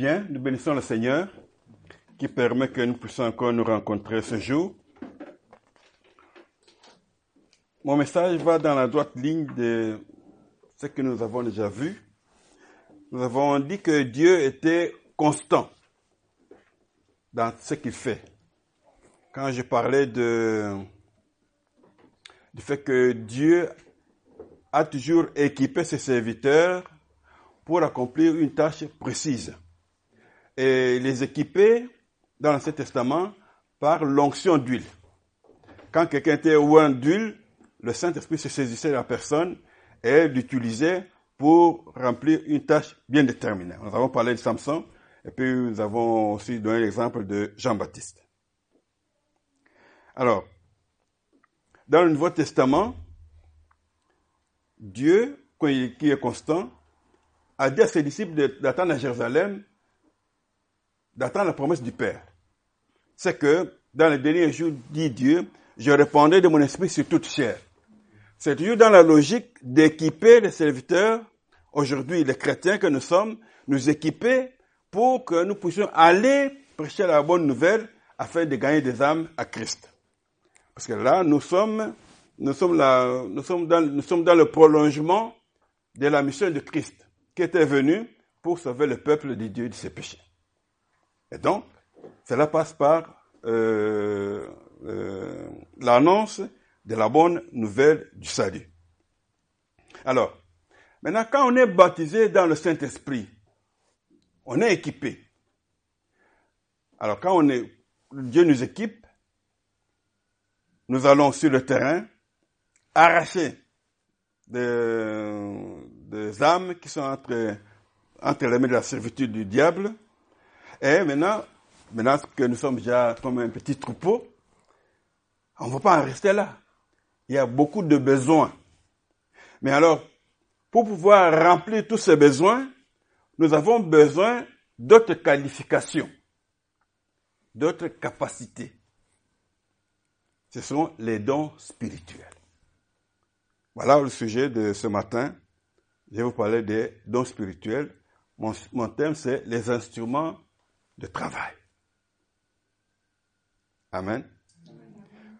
Bien, nous bénissons le Seigneur qui permet que nous puissions encore nous rencontrer ce jour. Mon message va dans la droite ligne de ce que nous avons déjà vu. Nous avons dit que Dieu était constant dans ce qu'il fait. Quand je parlais du fait que Dieu a toujours équipé ses serviteurs pour accomplir une tâche précise. Et les équiper dans l'Ancien Testament par l'onction d'huile. Quand quelqu'un était oint d'huile, le Saint-Esprit se saisissait de la personne et l'utilisait pour remplir une tâche bien déterminée. Nous avons parlé de Samson et puis nous avons aussi donné l'exemple de Jean-Baptiste. Alors, dans le Nouveau Testament, Dieu, qui est constant, a dit à ses disciples d'attendre à Jérusalem, d'attendre la promesse du Père. C'est que dans les derniers jours, dit Dieu, je répondrai de mon esprit sur toute chair. C'est toujours dans la logique d'équiper les serviteurs, aujourd'hui les chrétiens que nous sommes, nous équiper pour que nous puissions aller prêcher la bonne nouvelle afin de gagner des âmes à Christ. Parce que là, nous sommes, nous sommes, là, nous sommes, dans, dans le prolongement de la mission de Christ, qui était venu pour sauver le peuple de Dieu de ses péchés. Et donc, cela passe par euh, euh, l'annonce de la bonne nouvelle du salut. Alors, maintenant, quand on est baptisé dans le Saint-Esprit, on est équipé. Alors, quand on est, Dieu nous équipe, nous allons sur le terrain arracher des, âmes qui sont entre les mains de la servitude du diable. Et maintenant, maintenant que nous sommes déjà comme un petit troupeau, on ne va pas en rester là. Il y a beaucoup de besoins. Mais alors, pour pouvoir remplir tous ces besoins, nous avons besoin d'autres qualifications, d'autres capacités. Ce sont les dons spirituels. Voilà le sujet de ce matin. Je vais vous parler des dons spirituels. Mon, mon thème, c'est les instruments de travail. Amen.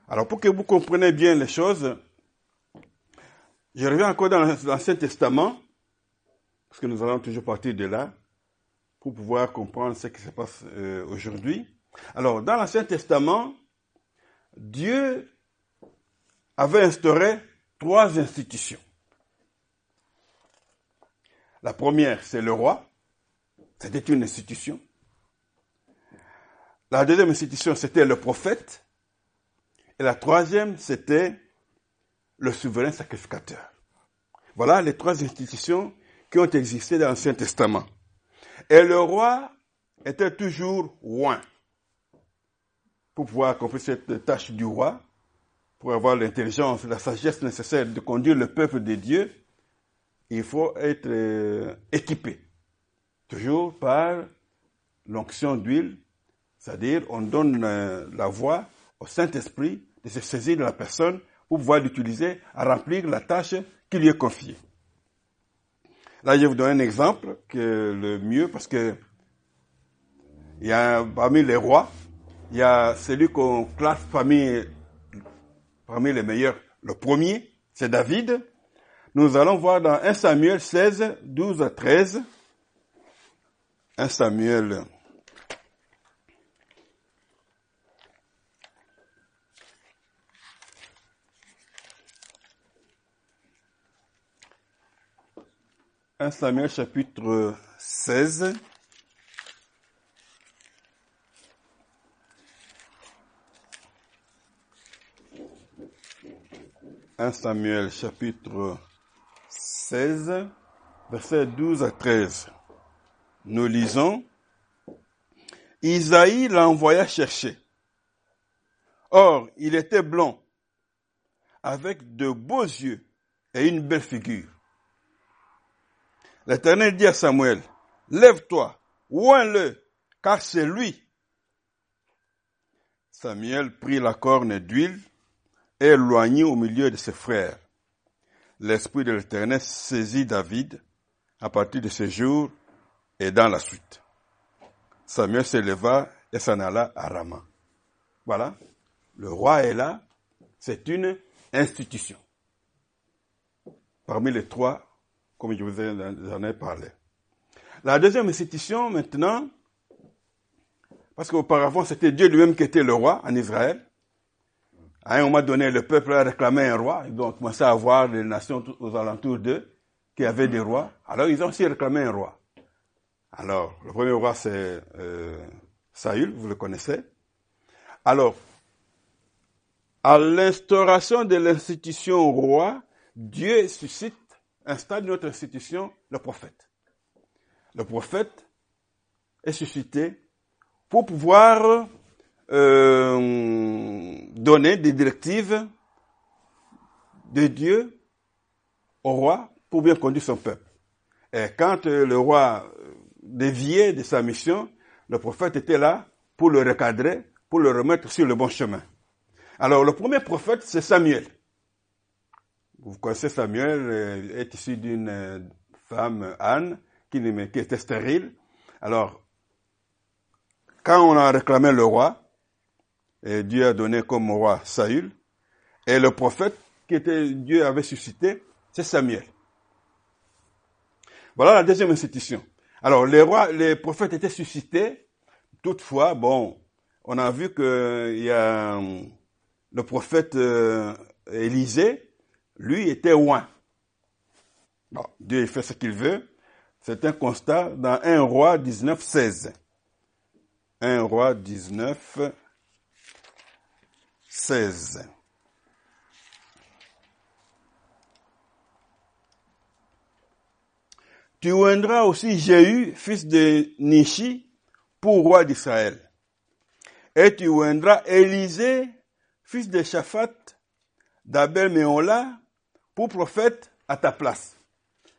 Alors, pour que vous compreniez bien les choses, je reviens encore dans l'Ancien Testament, parce que nous allons toujours partir de là, pour pouvoir comprendre ce qui se passe euh, aujourd'hui. Alors, dans l'Ancien Testament, Dieu avait instauré trois institutions. La première, c'est le roi. C'était une institution. La deuxième institution, c'était le prophète. Et la troisième, c'était le souverain sacrificateur. Voilà les trois institutions qui ont existé dans l'Ancien Testament. Et le roi était toujours roi. Pour pouvoir accomplir cette tâche du roi, pour avoir l'intelligence, la sagesse nécessaire de conduire le peuple de Dieu, il faut être euh, équipé. Toujours par l'onction d'huile, c'est-à-dire on donne euh, la voix au Saint-Esprit de se saisir de la personne pour pouvoir l'utiliser à remplir la tâche qui lui est confiée. Là, je vous donner un exemple que le mieux, parce que il y a parmi les rois, il y a celui qu'on classe parmi, parmi les meilleurs. Le premier, c'est David. Nous allons voir dans 1 Samuel 16, 12 à 13. 1 Samuel 1 Samuel chapitre 16. « 1 Samuel chapitre 16, versets 12 à 13. Nous lisons, Isaïe l'envoya chercher. Or, il était blond, avec de beaux yeux et une belle figure. L'Éternel dit à Samuel, lève-toi, oins-le, car c'est lui. Samuel prit la corne d'huile et éloignit au milieu de ses frères. L'Esprit de l'Éternel saisit David à partir de ce jour et dans la suite. Samuel s'éleva et s'en alla à Rama. Voilà. Le roi est là. C'est une institution. Parmi les trois, comme je vous en ai parlé. La deuxième institution, maintenant, parce qu'auparavant, c'était Dieu lui-même qui était le roi en Israël. À un moment donné, le peuple a réclamé un roi. Ils ont commencé à voir les nations aux alentours d'eux qui avaient des rois. Alors, ils ont aussi réclamé un roi. Alors, le premier roi, c'est euh, Saül, vous le connaissez. Alors, à l'instauration de l'institution roi, Dieu suscite, installe une autre institution, le prophète. Le prophète est suscité pour pouvoir euh, donner des directives de Dieu au roi pour bien conduire son peuple. Et quand euh, le roi dévié de sa mission, le prophète était là pour le recadrer, pour le remettre sur le bon chemin. Alors, le premier prophète, c'est Samuel. Vous connaissez Samuel, il est issu d'une euh, femme, Anne, qui, était stérile. Alors, quand on a réclamé le roi, Dieu a donné comme roi Saül, et le prophète que Dieu avait suscité, c'est Samuel. Voilà la deuxième institution. Alors, les rois, les prophètes étaient suscités. Toutefois, bon, on a vu que il y a hum, le prophète euh, Élisée, lui était loin. Bon, Dieu fait ce qu'il veut. C'est un constat dans 1 roi 19, 16. 1 roi 19, 16. Tu oindras aussi Jéhu, fils de Nishi, pour roi d'Israël. Et tu oindras Élisée, fils de Shaphat, d'Abel Méola, pour prophète à ta place.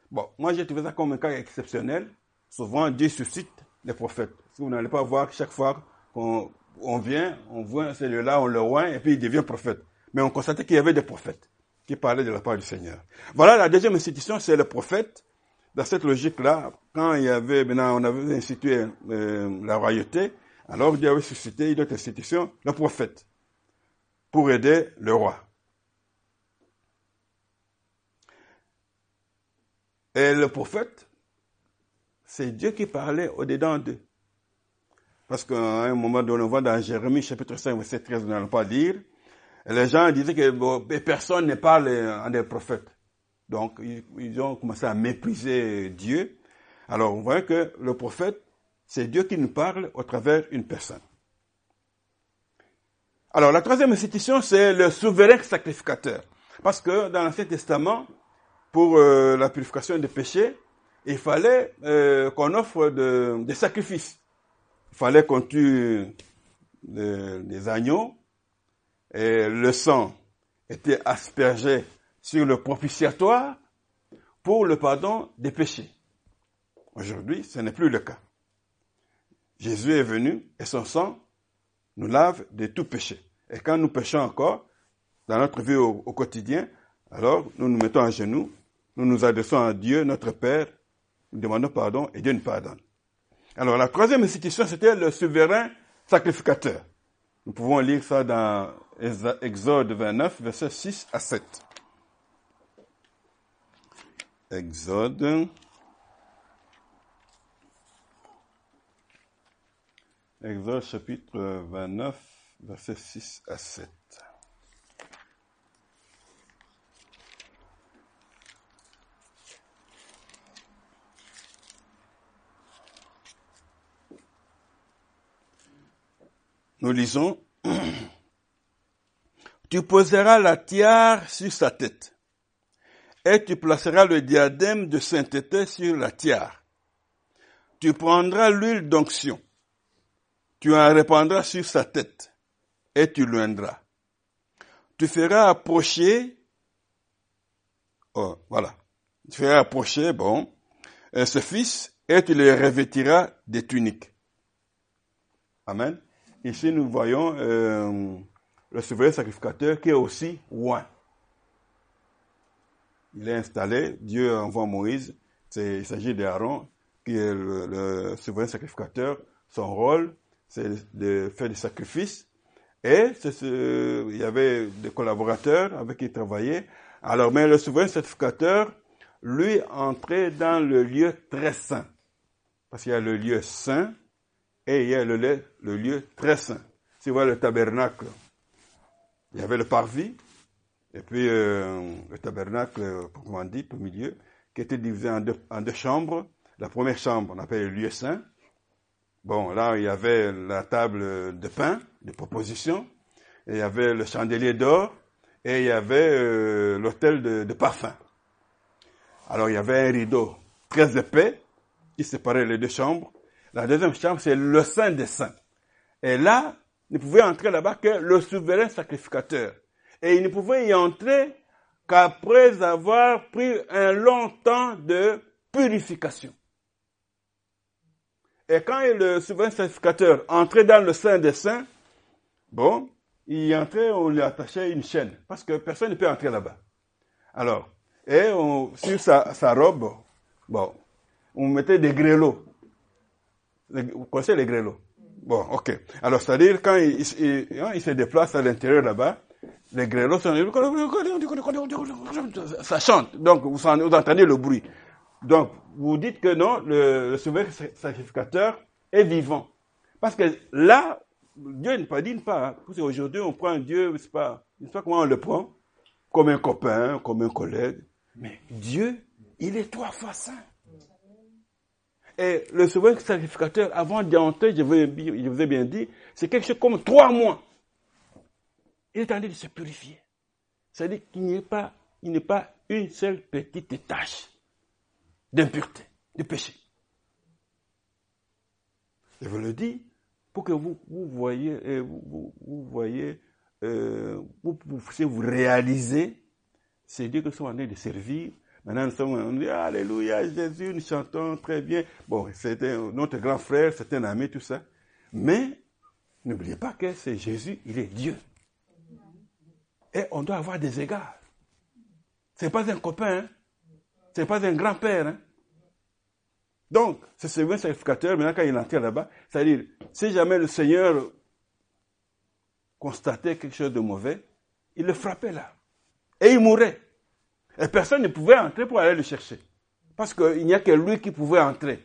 Bon, moi j'ai trouvé ça comme un cas exceptionnel. Souvent Dieu suscite des prophètes. Si vous n'allez pas voir chaque fois qu'on on vient, on voit celui-là, on le oint, et puis il devient prophète. Mais on constatait qu'il y avait des prophètes qui parlaient de la part du Seigneur. Voilà la deuxième institution, c'est le prophète dans cette logique-là, quand il y avait, maintenant, on avait institué euh, la royauté, alors Dieu avait suscité une autre institution, le prophète, pour aider le roi. Et le prophète, c'est Dieu qui parlait au-dedans d'eux. Parce qu'à un moment donné, on voit dans Jérémie chapitre 5, verset 13, nous n'allons pas lire, les gens disaient que personne ne parle en des prophètes. Donc, ils, ont commencé à mépriser Dieu. Alors, on voit que le prophète, c'est Dieu qui nous parle au travers d'une personne. Alors, la troisième institution, c'est le souverain sacrificateur. Parce que dans l'Ancien Testament, pour euh, la purification des péchés, il fallait euh, qu'on offre des sacrifices. Il fallait qu'on tue des agneaux et le sang était aspergé sur le propitiatoire pour le pardon des péchés. Aujourd'hui, ce n'est plus le cas. Jésus est venu et son sang nous lave de tout péché. Et quand nous péchons encore, dans notre vie au, quotidien, alors nous nous mettons à genoux, nous nous adressons à Dieu, notre Père, nous demandons pardon et Dieu nous pardonne. Alors la troisième institution, c'était le souverain sacrificateur. Nous pouvons lire ça dans Exode 29, versets 6 à 7. Exode. Exode chapitre 29, versets 6 à 7. Nous lisons, Tu poseras la tiare sur sa tête et tu placeras le diadème de sainteté sur la tiare. Tu prendras l'huile d'onction, tu en répandras sur sa tête, et tu l'oindras. Tu feras approcher, oh, voilà, tu feras approcher, bon, ce fils, et tu le revêtiras des tuniques. Amen. Ici, nous voyons euh, le souverain sacrificateur qui est aussi loin il est installé, Dieu envoie Moïse, il s'agit d'Aaron, qui est le, souverain sacrificateur, son rôle, c'est de faire des sacrifices. Et ce, il y avait des collaborateurs avec qui il travaillait. Alors, mais le souverain sacrificateur, lui, entrait dans le lieu très saint. Parce qu'il y a le lieu saint et il y a le, lieu très saint. Si vous voyez le tabernacle, il y avait le parvis, et puis euh, le tabernacle, on dit, au milieu, qui était divisé en deux, chambres. La première chambre, on appelle le lieu saint. Bon, là, il y avait la table de pain, de proposition, et il y avait le chandelier d'or, et il y avait euh, l'hôtel de, de parfum. Alors, il y avait un rideau très épais qui séparait les deux chambres. La deuxième chambre, c'est le Saint des Saints. Et là, ne pouvait entrer là-bas que le souverain sacrificateur. Et il ne pouvait y entrer qu'après avoir pris un long temps de purification. Et quand le souverain sacrificateur entrait dans le Saint des Saints, bon, il entrait, on lui attachait une chaîne, parce que personne ne peut entrer là-bas. Alors, et sur sa, sa robe, bon, on mettait des grelots. Vous connaissez les grelots? Bon, ok. Alors, c'est-à-dire, quand il, il, se déplace à l'intérieur là-bas, les grelots sont... Ça chante. Donc, vous, entendez le bruit. Donc, vous dites que non, le, le souverain sacrificateur est vivant. Parce que là, Dieu ne dit pas. Hein. Aujourd'hui, on prend un Dieu, c'est pas, pas comment on le prend, comme un copain, comme un collègue. Mais Dieu, il est trois fois saint. Et le souverain sacrificateur, avant d'entrer, je, je vous ai bien dit, c'est quelque chose comme trois mois. Il est en train de se purifier. C'est-à-dire qu'il n'y a pas, il n'est pas une seule petite tâche d'impureté, de péché. Je vous le dis pour que vous, vous voyez, euh, vous, vous, voyez, euh, vous, vous, vous réalisez, c'est Dieu que en train de servir Maintenant, nous sommes, on dit Alléluia, Jésus, nous chantons très bien. Bon, c'était notre grand frère, c'est un ami, tout ça. Mais, n'oubliez pas que c'est Jésus, il est Dieu. Et on doit avoir des égards. Ce n'est pas un copain, hein? ce n'est pas un grand-père. Hein? Donc, ce second sacrificateur, maintenant quand il entrait là-bas, c'est-à-dire, si jamais le Seigneur constatait quelque chose de mauvais, il le frappait là. Et il mourait. Et personne ne pouvait entrer pour aller le chercher. Parce qu'il n'y a que lui qui pouvait entrer.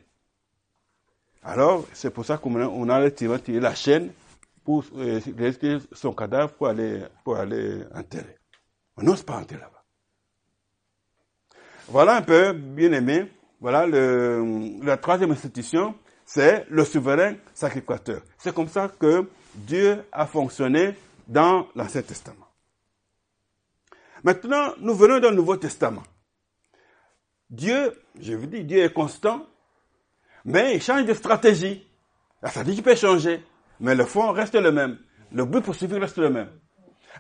Alors, c'est pour ça qu'on a tiré la chaîne pour euh, son cadavre pour aller, pour aller enterrer. On n'ose pas entrer là-bas. Voilà un peu, bien aimé, voilà le, la troisième institution, c'est le souverain sacrificateur. C'est comme ça que Dieu a fonctionné dans l'Ancien Testament. Maintenant, nous venons dans le Nouveau Testament. Dieu, je vous dis, Dieu est constant, mais il change de stratégie. La stratégie peut changer, mais le fond reste le même. Le but poursuivi reste le même.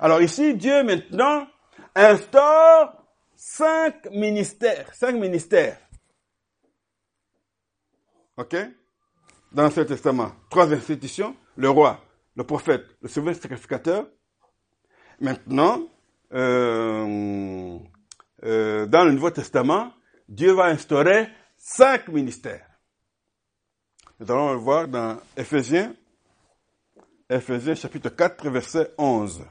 Alors ici, Dieu maintenant instaure cinq ministères, cinq ministères. OK? Dans l'Ancien Testament, trois institutions, le roi, le prophète, le souverain sacrificateur. Maintenant, euh, euh, dans le Nouveau Testament, Dieu va instaurer cinq ministères. Nous allons le voir dans Ephésiens, Ephésiens chapitre 4, verset 11.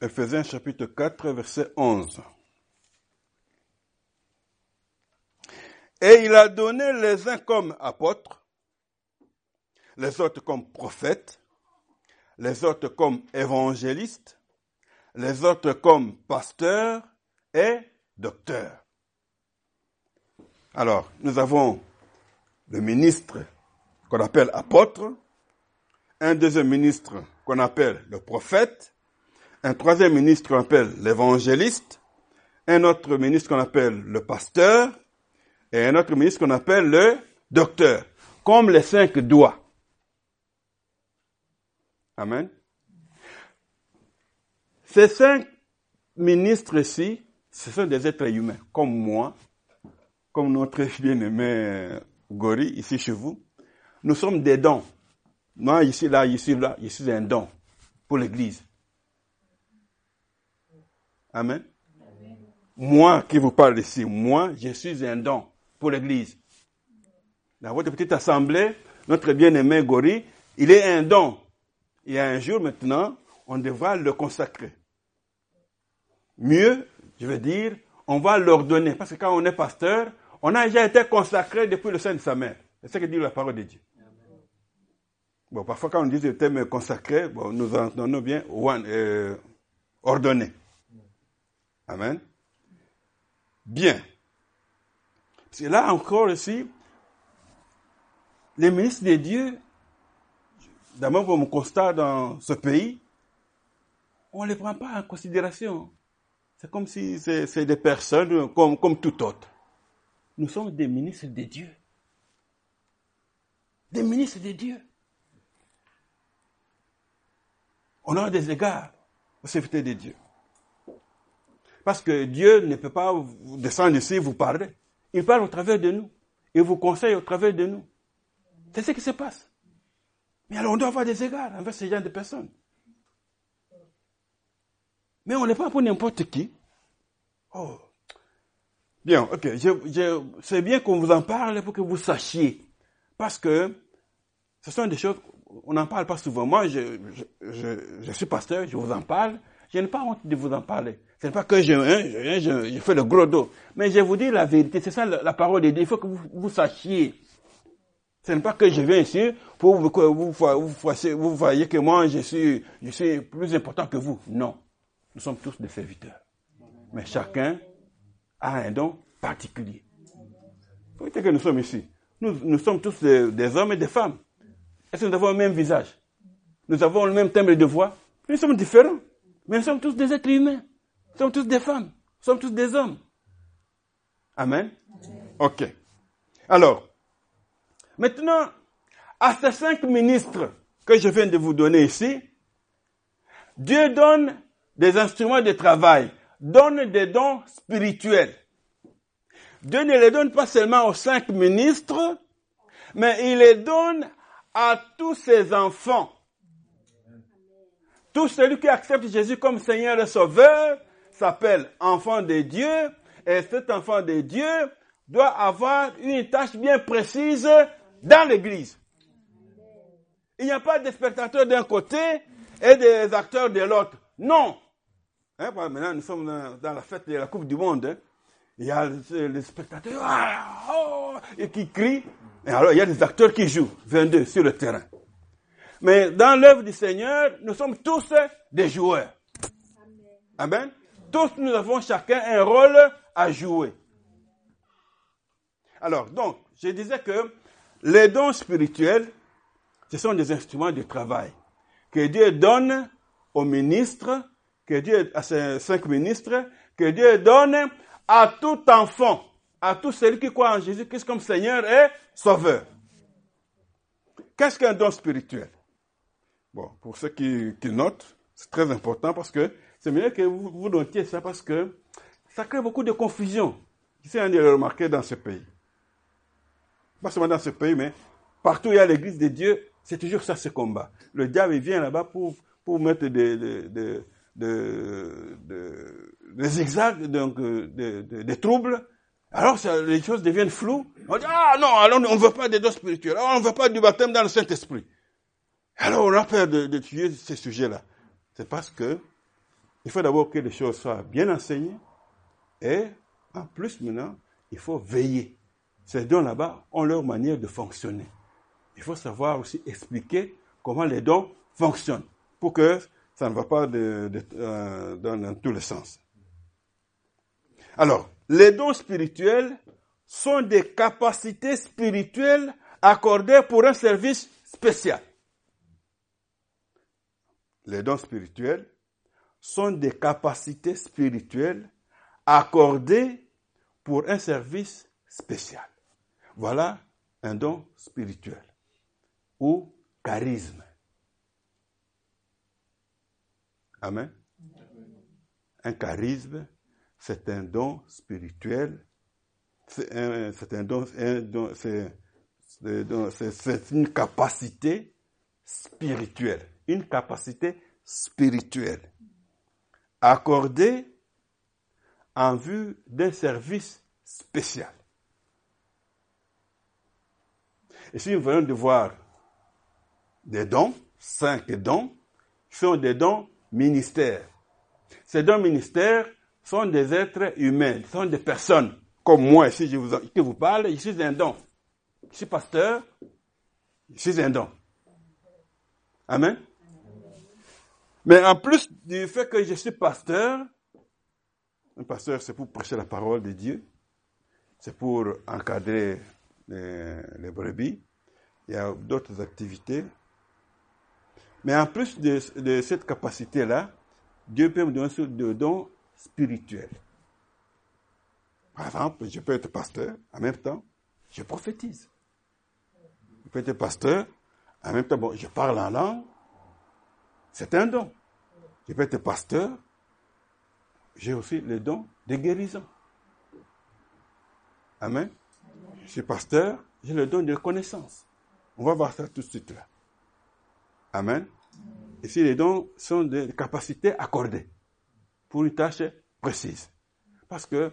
Ephésiens chapitre 4, verset 11. Et il a donné les uns comme apôtres, les autres comme prophètes, les autres comme évangélistes, les autres comme pasteurs et docteurs. Alors, nous avons le ministre qu'on appelle apôtre, un deuxième ministre qu'on appelle le prophète, un troisième ministre qu'on appelle l'évangéliste, un autre ministre qu'on appelle le pasteur, et un autre ministre qu'on appelle le docteur, comme les cinq doigts. Amen. Ces cinq ministres-ci, ce sont des êtres humains, comme moi, comme notre bien-aimé Gori, ici chez vous. nous sommes des dons. Moi, ici, là, ici, là, je suis un don pour l'Église. Amen. Moi qui vous parle ici, moi, je suis un don pour l'Église. Dans votre petite assemblée, notre bien-aimé Gori, il est un don. A un jour maintenant, on devra le consacrer. Mieux, je veux dire, on va l'ordonner. Parce que quand on est pasteur, on a déjà été consacré depuis le sein de sa mère. C'est ce que dit la parole de Dieu. Bon, parfois quand on dit le thème consacré, bon, nous entendons bien euh, ordonné. Amen. Bien. Parce que là encore ici, les ministres de Dieu, d'abord pour mon constat dans ce pays, on ne les prend pas en considération. C'est comme si c'est des personnes comme, comme tout autre. Nous sommes des ministres de Dieu. Des ministres de Dieu. On a des égards au serviteur de Dieu. Parce que Dieu ne peut pas descendre ici et vous parler. Il parle au travers de nous. Il vous conseille au travers de nous. C'est ce qui se passe. Mais alors on doit avoir des égards envers ces gens de personnes. Mais on n'est pas pour n'importe qui. Oh. Bien, ok. C'est bien qu'on vous en parle pour que vous sachiez. Parce que ce sont des choses, on n'en parle pas souvent. Moi, je, suis pasteur, je vous en parle. Je n'ai pas honte de vous en parler. Ce n'est pas que je, hein, je, fais le gros dos. Mais je vous dis la vérité. C'est ça la, parole de Dieu. Il faut que vous, sachiez. Ce n'est pas que je viens ici pour que vous, vous, vous, voyez que moi, je suis, plus important que vous. Non. Nous sommes tous des serviteurs. Mais chacun a un don particulier. Vous voyez que nous sommes ici. Nous, sommes tous des, hommes et des femmes. Est-ce que nous avons le même visage? Nous avons le même timbre de voix? Nous sommes différents. Mais nous sommes tous des êtres humains. Nous sommes tous des femmes. Nous sommes tous des hommes. Amen. Ok. Alors, maintenant, à ces cinq ministres que je viens de vous donner ici, Dieu donne des instruments de travail, donne des dons spirituels. Dieu ne les donne pas seulement aux cinq ministres, mais il les donne à tous ses enfants. Tout celui qui accepte Jésus comme Seigneur et Sauveur s'appelle enfant de Dieu, et cet enfant de Dieu doit avoir une tâche bien précise dans l'Église. Il n'y a pas de spectateurs d'un côté et des acteurs de l'autre. Non. Hein, maintenant, nous sommes dans, la fête de la Coupe du Monde. Hein. Il y a les spectateurs ah, oh, qui crient. Et alors, il y a des acteurs qui jouent, 22, sur le terrain. Mais dans l'œuvre du Seigneur, nous sommes tous des joueurs. Amen. Tous nous avons chacun un rôle à jouer. Alors, donc, je disais que les dons spirituels, ce sont des instruments de travail que Dieu donne aux ministres que Dieu, à ses cinq ministres, que Dieu donne à tout enfant, à tout celui qui croit en Jésus-Christ comme Seigneur et Sauveur. Qu'est-ce qu'un don spirituel? Pour ceux qui, notent, c'est très important parce que c'est mieux que vous, vous notiez ça parce que ça crée beaucoup de confusion. C'est un de remarqué dans ce pays. Pas seulement dans ce pays, mais partout où il y a l'église de Dieu, c'est toujours ça ce combat. Le diable vient là-bas pour, pour mettre des, de, de, de zigzags, donc euh, de, troubles, alors les choses deviennent floues. On dit, ah non, alors on ne veut pas des dons spirituels, on ne veut pas du baptême dans le Saint-Esprit. Alors on a peur de, de tuer ces sujets-là. C'est parce que il faut d'abord que les choses soient bien enseignées et en plus maintenant, il faut veiller. Ces dons là-bas ont leur manière de fonctionner. Il faut savoir aussi expliquer comment les dons fonctionnent pour que ça ne va pas de, euh, dans, tous les sens. Alors, les dons spirituels sont des capacités spirituelles accordées pour un service spécial. Les dons spirituels sont des capacités spirituelles accordées pour un service spécial. Voilà un don spirituel ou charisme. Amen. Un charisme, c'est un don spirituel. C'est une capacité spirituelle. Une capacité spirituelle accordée en vue d'un service spécial. Et si nous venons de voir des dons, cinq dons, sont des dons ministères. Ces dons ministères sont des êtres humains, sont des personnes. Comme moi, si je vous, vous parle, je suis un don. Je suis pasteur, je suis un don. Amen. Mais en plus du fait que je suis pasteur, un pasteur c'est pour prêcher la parole de Dieu, c'est pour encadrer les, brebis, il y a d'autres activités. Mais en plus de, cette capacité-là, Dieu peut me donner ce don spirituel. Par exemple, je peux être pasteur, en même temps, je prophétise. Je peux être pasteur, en même temps, bon, je parle en langue, c'est un don. Je peux être pasteur, j'ai aussi le don de guérison. Amen. Je suis pasteur, j'ai le don de connaissance. On va voir ça tout de suite là. Amen. Ici, les dons sont des capacités accordées pour une tâche précise. Parce que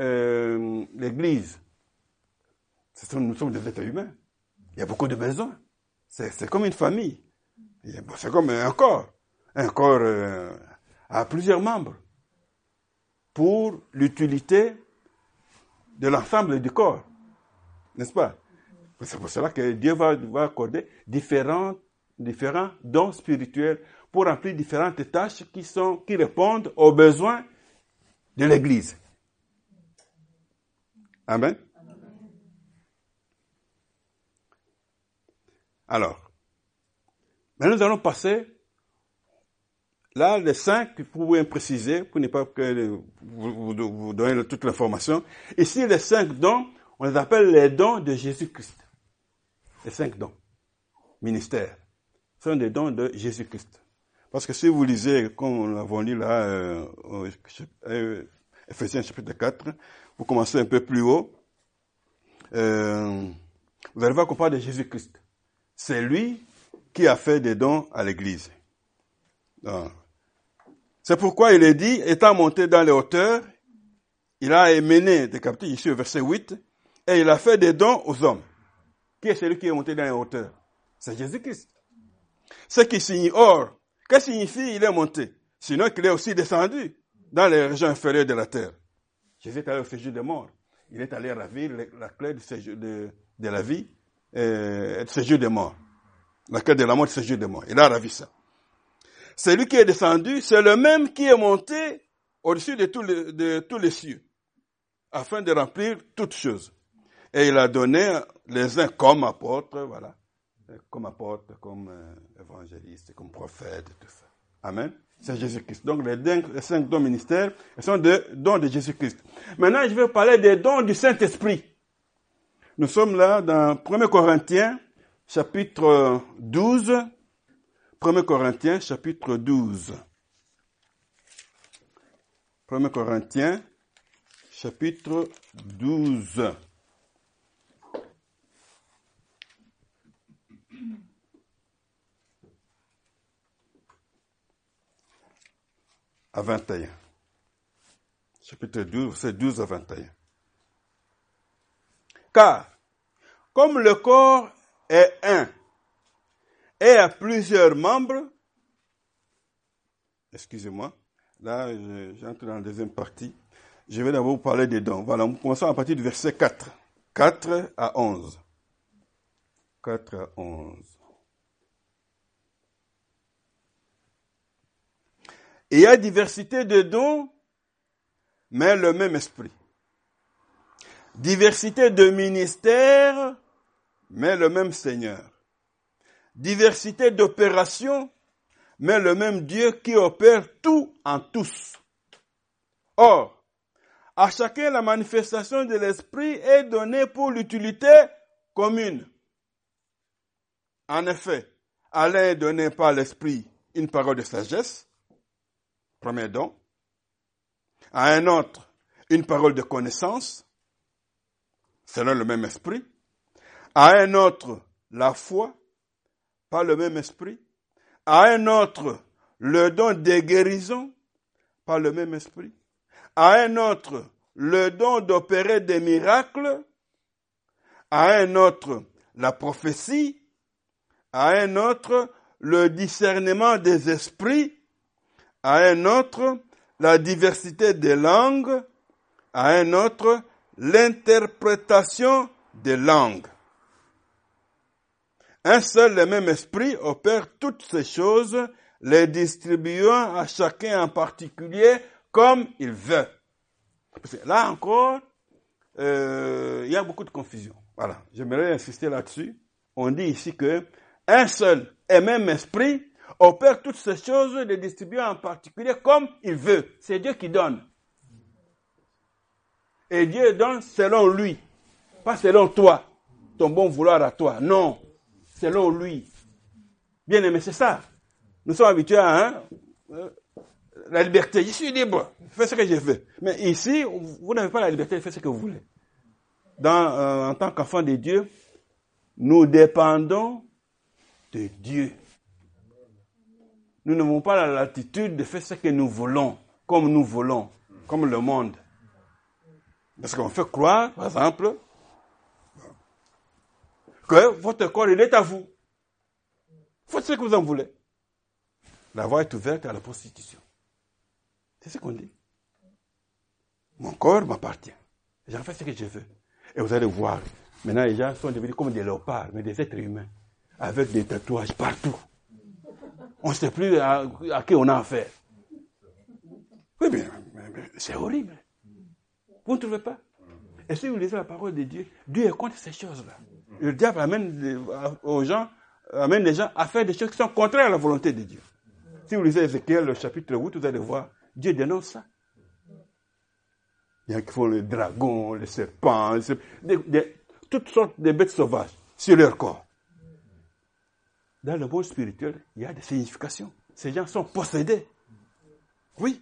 euh, l'Église, nous sommes des êtres humains. Il y a beaucoup de besoins. C'est comme une famille. C'est comme un corps. Un corps euh, a plusieurs membres pour l'utilité de l'ensemble du corps. N'est-ce pas? C'est pour cela que Dieu va, va accorder différents, différents dons spirituels pour remplir différentes tâches qui, sont, qui répondent aux besoins de l'Église. Amen. Alors, maintenant nous allons passer, là, les cinq, pour vous préciser, pour ne pas que vous, vous, donner toute l'information. Ici, les cinq dons, on les appelle les dons de Jésus-Christ. Les cinq dons, ministères, sont des dons de Jésus-Christ. Parce que si vous lisez, comme nous l'avons lu là, euh, euh, Ephésiens chapitre 4, vous commencez un peu plus haut, euh, vous allez voir qu'on parle de Jésus-Christ. C'est lui qui a fait des dons à l'Église. C'est pourquoi il est dit, étant monté dans les hauteurs, il a émené des captifs, ici au verset 8, et il a fait des dons aux hommes. Qui est celui qui est monté dans les hauteurs? C'est Jésus-Christ. Ce qui signe or, que signifie il est monté? Sinon qu'il est aussi descendu dans les régions inférieures de la terre. Jésus est allé au séjour des morts. Il est allé ravir la clé de la vie euh, ce jeu morts. La clé de la mort, c'est jeu des morts. Il a ravi ça. Celui qui est descendu, c'est le même qui est monté au-dessus de tous les, de cieux, afin de remplir toutes choses. Et il a donné les uns comme apôtres, voilà, comme apôtres, comme euh, évangélistes, comme prophètes, tout ça. Amen. C'est Jésus-Christ. Donc les, les, cinq dons ministères sont des dons de Jésus-Christ. Maintenant, je vais parler des dons du Saint-Esprit. Nous sommes là dans 1 Corinthiens, chapitre 12. 1 Corinthiens, chapitre 12. 1 Corinthiens, chapitre 12. À 21. Chapitre 12, c'est 12 à 21. Car, comme le corps est un et a plusieurs membres, excusez-moi, là j'entre dans la deuxième partie, je vais d'abord vous parler des dons. Voilà, nous commençons à partir du verset 4. 4 à 11. 4 à 11. Il y a diversité de dons, mais le même esprit diversité de ministères, mais le même Seigneur. Diversité d'opérations, mais le même Dieu qui opère tout en tous. Or, à chacun la manifestation de l'Esprit est donnée pour l'utilité commune. En effet, à l'un est donné par l'Esprit une parole de sagesse, premier don, à un autre une parole de connaissance, selon le même esprit. à un autre la foi. Par le même esprit, à un autre le don des guérisons par le même esprit, à un autre le don d'opérer des miracles, à un autre la prophétie, à un autre le discernement des esprits, à un autre la diversité des langues, à un autre l'interprétation des langues. Un seul et même esprit opère toutes ces choses, les distribuant à chacun en particulier comme il veut. Là encore, euh, il y a beaucoup de confusion. Voilà, j'aimerais insister là-dessus. On dit ici que un seul et même esprit opère toutes ces choses, les distribuant en particulier comme il veut. C'est Dieu qui donne. Et Dieu donne selon lui, pas selon toi, ton bon vouloir à toi. Non, selon lui. Bien aimé, c'est ça. Nous sommes habitués à hein, euh, la liberté. Je suis libre, fais ce que je veux. Mais ici, vous n'avez pas la liberté, faites ce que vous voulez. Dans, euh, en tant qu'enfant de Dieu, nous dépendons de Dieu. Nous n'avons pas la latitude de faire ce que nous voulons, comme nous voulons, comme le monde. Parce qu'on fait croire, par exemple, que votre corps, il est à vous? Faites ce que vous en voulez. La voie est ouverte à la prostitution. C'est ce qu'on dit. Mon corps m'appartient. J'en fais ce que je veux. Et vous allez voir, maintenant les gens sont devenus comme des léopards, mais des êtres humains, avec des tatouages partout. On ne sait plus à, qui on a affaire. Oui, mais, c'est horrible. Vous ne trouvez pas Et si vous lisez la parole de Dieu, Dieu est contre ces choses-là. Le diable amène aux gens, amène les gens à faire des choses qui sont contraires à la volonté de Dieu. Si vous lisez Ézéchiel, le chapitre 8, vous allez voir, Dieu dénonce ça. Il y a qui font les dragons, les serpents, toutes sortes de bêtes sauvages sur leur corps. Dans le monde spirituel, il y a des significations. Ces gens sont possédés. Oui.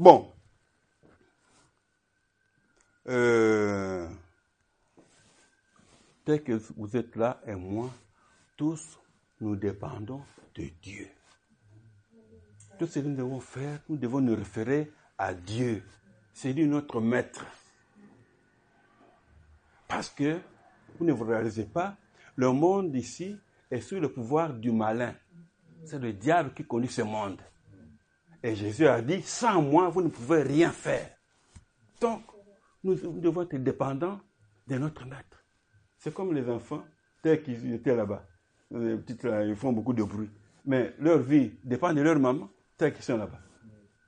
Bon. Euh, tel que vous êtes là et moi, tous, nous dépendons de Dieu. Tout ce que nous devons faire, nous devons nous référer à Dieu. C'est lui notre maître. Parce que, vous ne vous réalisez pas, le monde ici est sous le pouvoir du malin. C'est le diable qui conduit ce monde. Et Jésus a dit, sans moi, vous ne pouvez rien faire. Donc, nous devons être dépendants de notre maître. C'est comme les enfants, tels qu'ils étaient là-bas. Les petites, ils font beaucoup de bruit. Mais leur vie dépend de leur maman, tels qu'ils sont là-bas.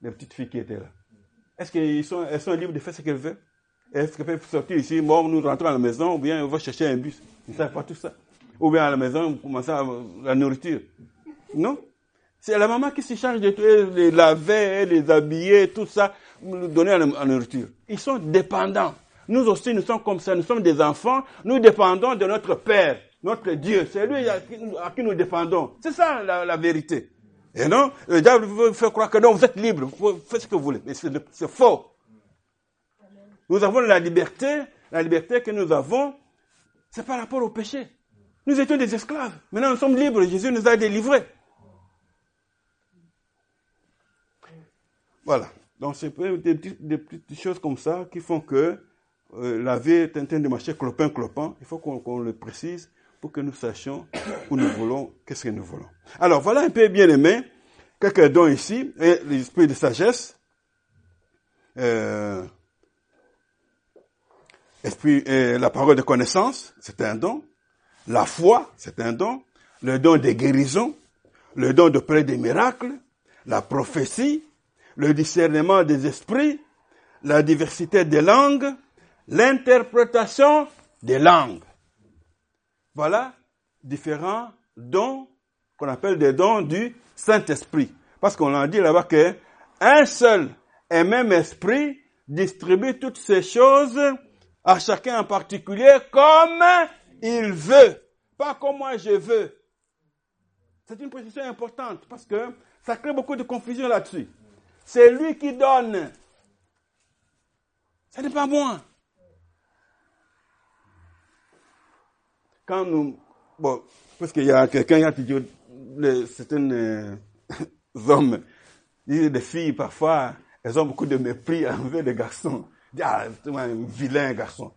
Les petites filles qui étaient là. Est-ce qu'elles sont, sont libres de faire ce qu'elles veulent? Est-ce qu'elles peuvent sortir ici, bon, nous rentrons à la maison, ou bien on va chercher un bus? Ils ne savent pas tout ça. Ou bien à la maison, on commence à la nourriture. Non? C'est la maman qui se charge de tout, les laver, les habiller, tout ça, donner la nourriture. Ils sont dépendants. Nous aussi, nous sommes comme ça, nous sommes des enfants, nous dépendons de notre Père, notre Dieu. C'est lui à qui, nous dépendons. C'est ça la, vérité. Et non, le diable veut faire croire que non, vous êtes libre, vous faites ce que vous voulez. Mais c'est faux. Nous avons la liberté, la liberté que nous avons, c'est par rapport au péché. Nous étions des esclaves. Maintenant, nous sommes libres. Jésus nous a délivrés. Voilà. Donc, c'est des, petites choses comme ça qui font que euh, la vie est en train de marcher clopin, clopin. Il faut qu'on le précise pour que nous sachions où nous voulons, qu'est-ce que nous voulons. Alors, voilà un peu bien aimé, quelques dons ici, l'esprit de sagesse, euh, esprit, la parole de connaissance, c'est un don, la foi, c'est un don, le don des guérisons, le don de près des miracles, la prophétie, le discernement des esprits, la diversité des langues, l'interprétation des langues. Voilà différents dons qu'on appelle des dons du Saint-Esprit. Parce qu'on a dit là-bas qu'un seul et même esprit distribue toutes ces choses à chacun en particulier comme il veut. Pas comme moi je veux. C'est une position importante parce que ça crée beaucoup de confusion là-dessus. C'est lui qui donne. Ce n'est pas moi. quand nous, bon, parce qu'il y a quelqu'un qui dit, certains euh, hommes, des filles parfois, elles ont beaucoup de mépris envers les garçons. Ah, c'est un vilain garçon.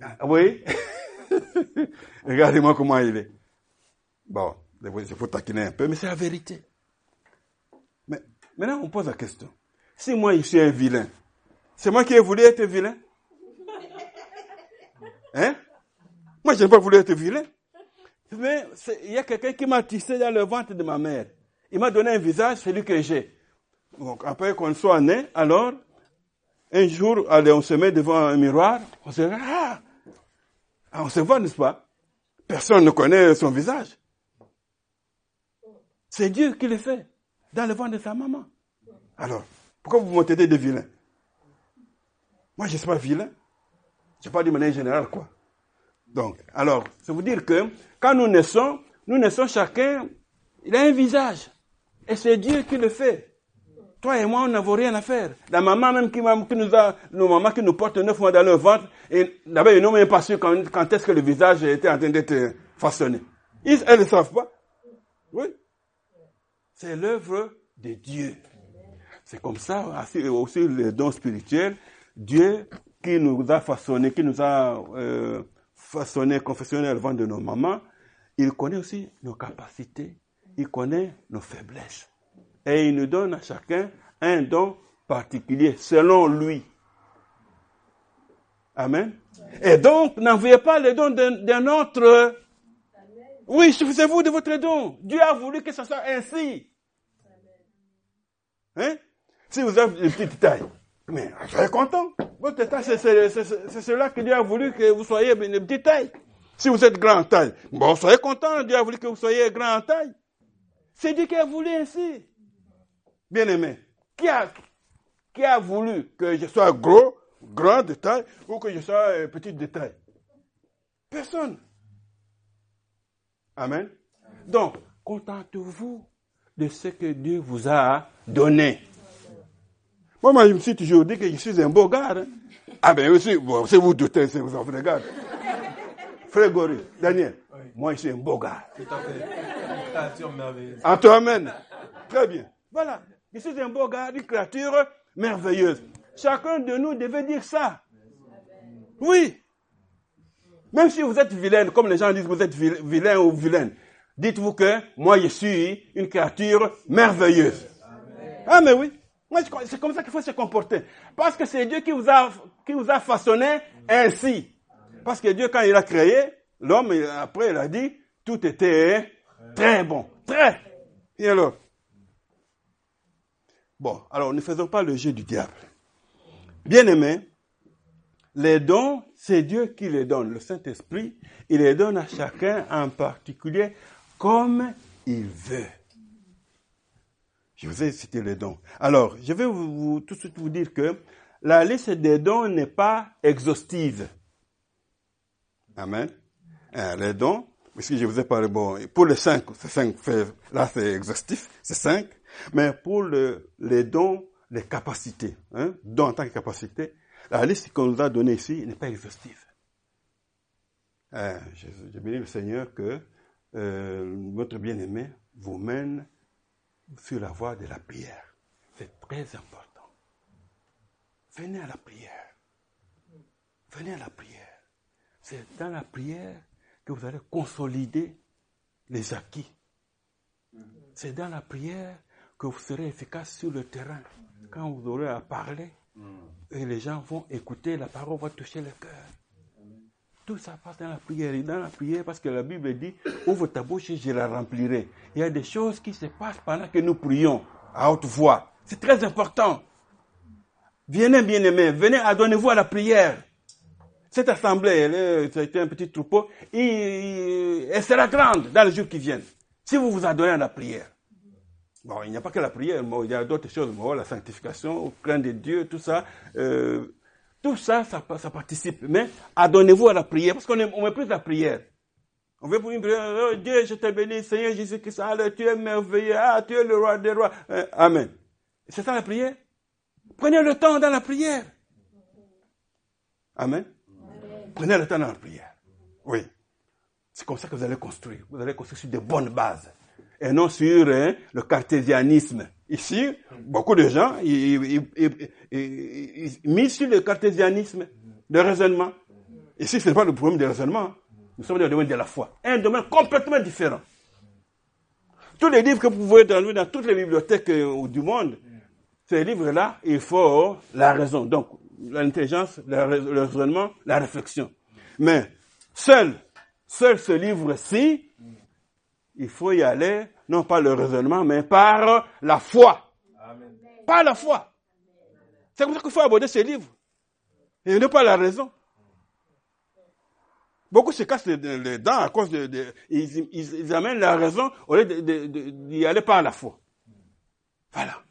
Ah, oui? Regardez-moi comment il est. Bon, il faut taquiner un peu, mais c'est la vérité. Maintenant, on pose la question. Si moi, je suis un vilain, c'est moi qui ai voulu être vilain? Hein? Moi, je n'ai pas voulu être vilain. Mais il y a quelqu'un qui m'a tissé dans le ventre de ma mère. Il m'a donné un visage, celui que j'ai. Donc, après qu'on soit né, alors, un jour, allez, on se met devant un miroir, on se dit, ah, ah, on se voit, n'est-ce pas? Personne ne connaît son visage. C'est Dieu qui le fait, dans le ventre de sa maman. Alors, pourquoi vous montez des vilains? Moi, je ne suis pas vilain. Je ne pas de manière générale, quoi. Donc, alors, c'est vous dire que quand nous naissons, nous naissons chacun, il a un visage. Et c'est Dieu qui le fait. Toi et moi, on n'avons rien à faire. La maman même qui, nous a, nos mamans qui nous portent neuf mois dans leur ventre, et d'abord, ils n'ont même pas su quand, est-ce que le visage était en train d'être façonné. Ils, elles ne savent pas. Oui. C'est l'œuvre de Dieu. C'est comme ça aussi les dons spirituels. Dieu qui nous a façonné, qui nous a euh, façonné confessionnel ventre de nos mamans, il connaît aussi nos capacités, il connaît nos faiblesses. Et il nous donne à chacun un don particulier selon lui. Amen. Et donc, n'envoyez pas le don d'un autre. Oui, suffisez-vous de votre don. Dieu a voulu que ce soit ainsi. Hein? Si vous avez une petite taille, mais soyez content. Votre taille, c'est cela que Dieu a voulu que vous soyez une petite taille. Si vous êtes grand en taille, bon, soyez content. Dieu a voulu que vous soyez grand en taille. C'est Dieu qui a voulu ainsi. Bien aimé, qui a, qui a voulu que je sois gros, grand de taille, ou que je sois euh, petit de taille? Personne. Amen. Donc, contentez-vous de ce que Dieu vous a donné. Moi, je me suis toujours dit que je suis un beau gars. Hein. Ah ben aussi, bon, c'est vous doutez, c'est vous en regardez. Frère Gori, Daniel, moi je suis un beau gars. Tout à fait. créature merveilleuse. En toi, amen. Très bien. Voilà. Je suis un beau gars, une créature merveilleuse. Chacun de nous devait dire ça. Oui. Même si vous êtes vilaine, comme les gens disent vous êtes vilain ou vilaine, dites-vous que moi je suis une créature merveilleuse. Ah mais oui. C'est comme ça qu'il faut se comporter. Parce que c'est Dieu qui vous, a, qui vous a façonné ainsi. Parce que Dieu, quand il a créé l'homme, après il a dit, tout était très bon. Très. Et alors? Bon, alors ne faisons pas le jeu du diable. Bien aimé, les dons, c'est Dieu qui les donne. Le Saint-Esprit, il les donne à chacun en particulier comme il veut. Je vous ai cité les dons. Alors, je vais tout de suite vous dire que la liste des dons n'est pas exhaustive. Amen. Euh, les dons, puisque je vous ai parlé, bon, pour les cinq, c'est cinq, là c'est exhaustif, c'est cinq, mais pour le, les dons, les capacités, hein, dons en tant que capacité, la liste qu'on nous a donnée ici n'est pas exhaustive. Je, je bénis le Seigneur que euh, votre bien-aimé vous mène sur la voie de la prière. C'est très important. Venez à la prière. Venez à la prière. C'est dans la prière que vous allez consolider les acquis. C'est dans la prière que vous serez efficace sur le terrain. Quand vous aurez à parler, et les gens vont écouter, la parole va toucher le cœur. Tout ça passe dans la prière. Et dans la prière, parce que la Bible dit, ouvre ta bouche et je la remplirai. Il y a des choses qui se passent pendant que nous prions à haute voix. C'est très important. Venez, bien-aimés, venez, adonnez-vous à la prière. Cette assemblée, été un petit troupeau, et, elle sera grande dans les jours qui viennent. Si vous vous adonnez à la prière. Bon, il n'y a pas que la prière, il y a d'autres choses, la sanctification, crainte de Dieu, tout ça. Euh, tout ça, ça, participe. Mais adonnez-vous à la prière, parce qu'on on méprise la prière. On veut pour une prière, oh Dieu, je te bénis, Seigneur Jésus-Christ, tu es merveilleux, ah, tu es le roi des rois. Euh, amen. C'est ça la prière? Prenez le temps dans la prière. Amen. Prenez le temps dans la prière. Oui. C'est comme ça que vous allez construire. Vous allez construire sur de bonnes bases. Et non sur hein, le cartésianisme. Ici, beaucoup de gens, ils, misent sur le cartésianisme, le raisonnement. Ici, ce n'est pas le problème du raisonnement. Nous sommes dans le domaine de la foi. Un domaine complètement différent. Tous les livres que vous pouvez trouver dans toutes les bibliothèques euh, du monde, ces livres-là, il faut la raison. Donc, l'intelligence, le raisonnement, la réflexion. Mais seul Seul ce livre-ci, il faut y aller, non pas le raisonnement, mais par la foi. Par la foi. C'est comme ça qu'il faut aborder ce livre. Et non pas la raison. Beaucoup se cassent les, dents à cause de... ils, amènent la raison au lieu d'y aller par la foi. Voilà.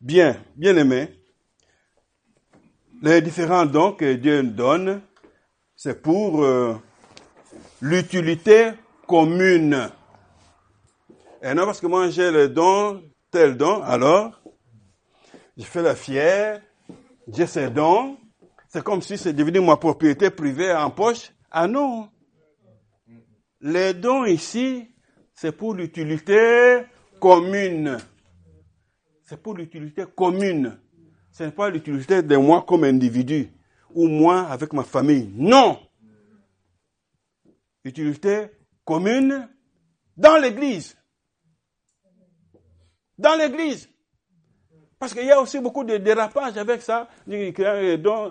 Bien, bien aimé, les différents dons que Dieu nous donne, c'est pour euh, l'utilité commune. Et non parce que moi j'ai le don, tel don, alors je fais la fière, j'ai ces dons, c'est comme si c'est devenu ma propriété privée en poche. Ah non. Les dons ici, c'est pour l'utilité commune c'est pour l'utilité commune. Ce n'est pas l'utilité de moi comme individu ou moi avec ma famille. Non. Utilité commune dans l'église. Dans l'église. Parce qu'il y a aussi beaucoup de dérapages avec ça.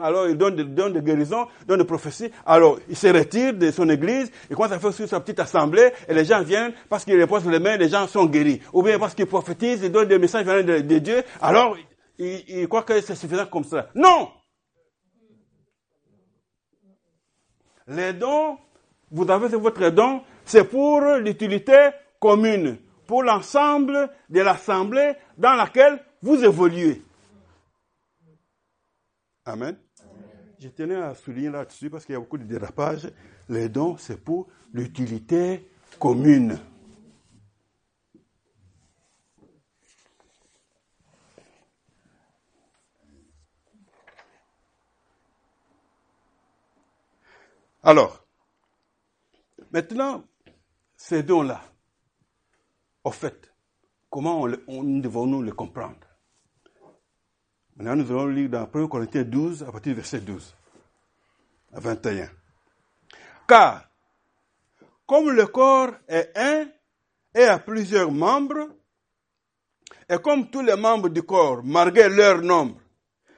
alors il donne de guérison, donne de prophétie. Alors il se retire de son église, et commence à faire sur sa petite assemblée, et les gens viennent parce qu'il repose les mains, les gens sont guéris. Ou bien parce qu'il prophétise, il donne des messages venant de, Dieu. Alors il, croit que c'est suffisant comme ça. Non! Les dons, vous avez votre don, c'est pour l'utilité commune, pour l'ensemble de l'assemblée dans laquelle vous évoluez. Amen. Je tenais à souligner là-dessus parce qu'il y a beaucoup de dérapages. Les dons, c'est pour l'utilité commune. Alors, maintenant, ces dons-là, au fait, comment devons-nous les comprendre? Maintenant, nous allons lire dans 1 Corinthiens 12, à partir du verset 12 à 21. Car, comme le corps est un et a plusieurs membres, et comme tous les membres du corps, malgré leur nombre,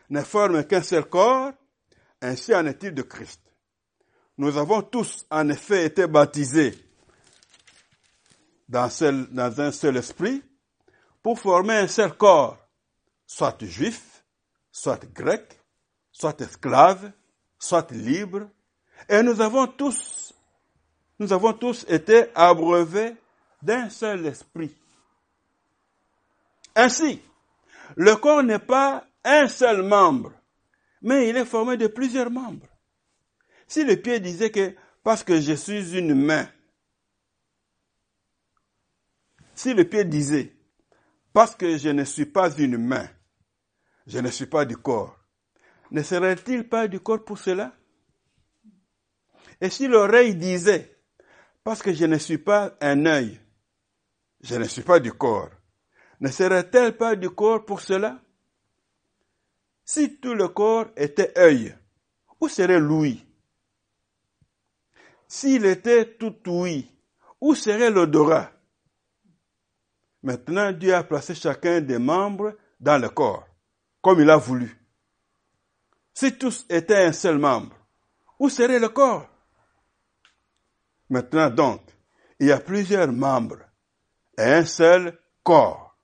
ne forment qu'un seul corps, ainsi en est-il de Christ. Nous avons tous en effet été baptisés dans, un seul esprit pour former un seul corps, soit juif, soit grec, soit esclave, soit libre, et nous avons tous été abreuvés d'un seul esprit. Ainsi, le corps n'est pas un seul membre, mais il est formé de plusieurs membres. Si le pied disait que parce que je suis une main, si le pied disait parce que je ne suis pas une main, je ne suis pas du corps. Ne serait-il pas du corps pour cela? Et si l'oreille disait, parce que je ne suis pas un œil, je ne suis pas du corps, ne serait-elle pas du corps pour cela? Si tout le corps était œil, où serait l'ouïe S'il était tout ouïe, où serait l'odorat? Maintenant, Dieu a placé chacun des membres dans le corps comme il a voulu. Si tous étaient un seul membre, où serait le corps? Maintenant donc, il y a plusieurs membres et un seul corps.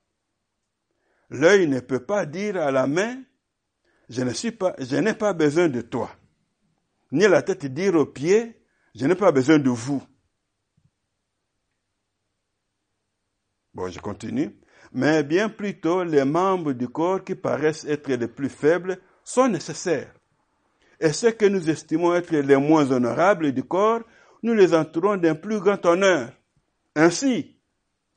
L'œil ne peut pas dire à la main, je je n'ai pas besoin de toi. Ni la tête dire aux pieds, je n'ai pas besoin de vous. Bon, je continue mais bien plutôt les membres du corps qui paraissent être les plus faibles sont nécessaires. Et ceux que nous estimons être les moins honorables du corps, nous les entourons d'un plus grand honneur. Ainsi,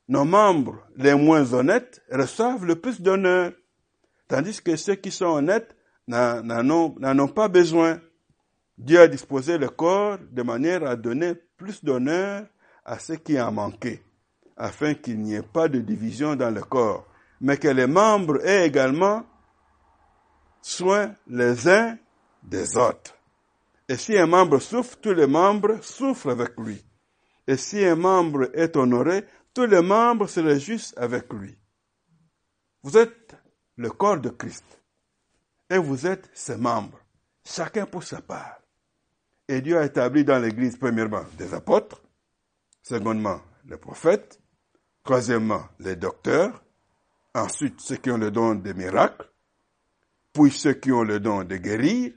nos membres les moins honnêtes reçoivent le plus d'honneur, tandis que ceux qui sont honnêtes n'en ont, pas besoin. Dieu a disposé le corps de manière à donner plus d'honneur à ceux qui en manquaient, afin qu'il n'y ait pas de division dans le corps, mais que les membres aient également soin les uns des autres. Et si un membre souffre, tous les membres souffrent avec lui. Et si un membre est honoré, tous les membres se réjouissent avec lui. Vous êtes le corps de Christ. Et vous êtes ses membres. Chacun pour sa part. Et Dieu a établi dans l'Église, premièrement, des apôtres, secondement, les prophètes, troisièmement, les docteurs, ensuite ceux qui ont le don des miracles, puis ceux qui ont le don de guérir,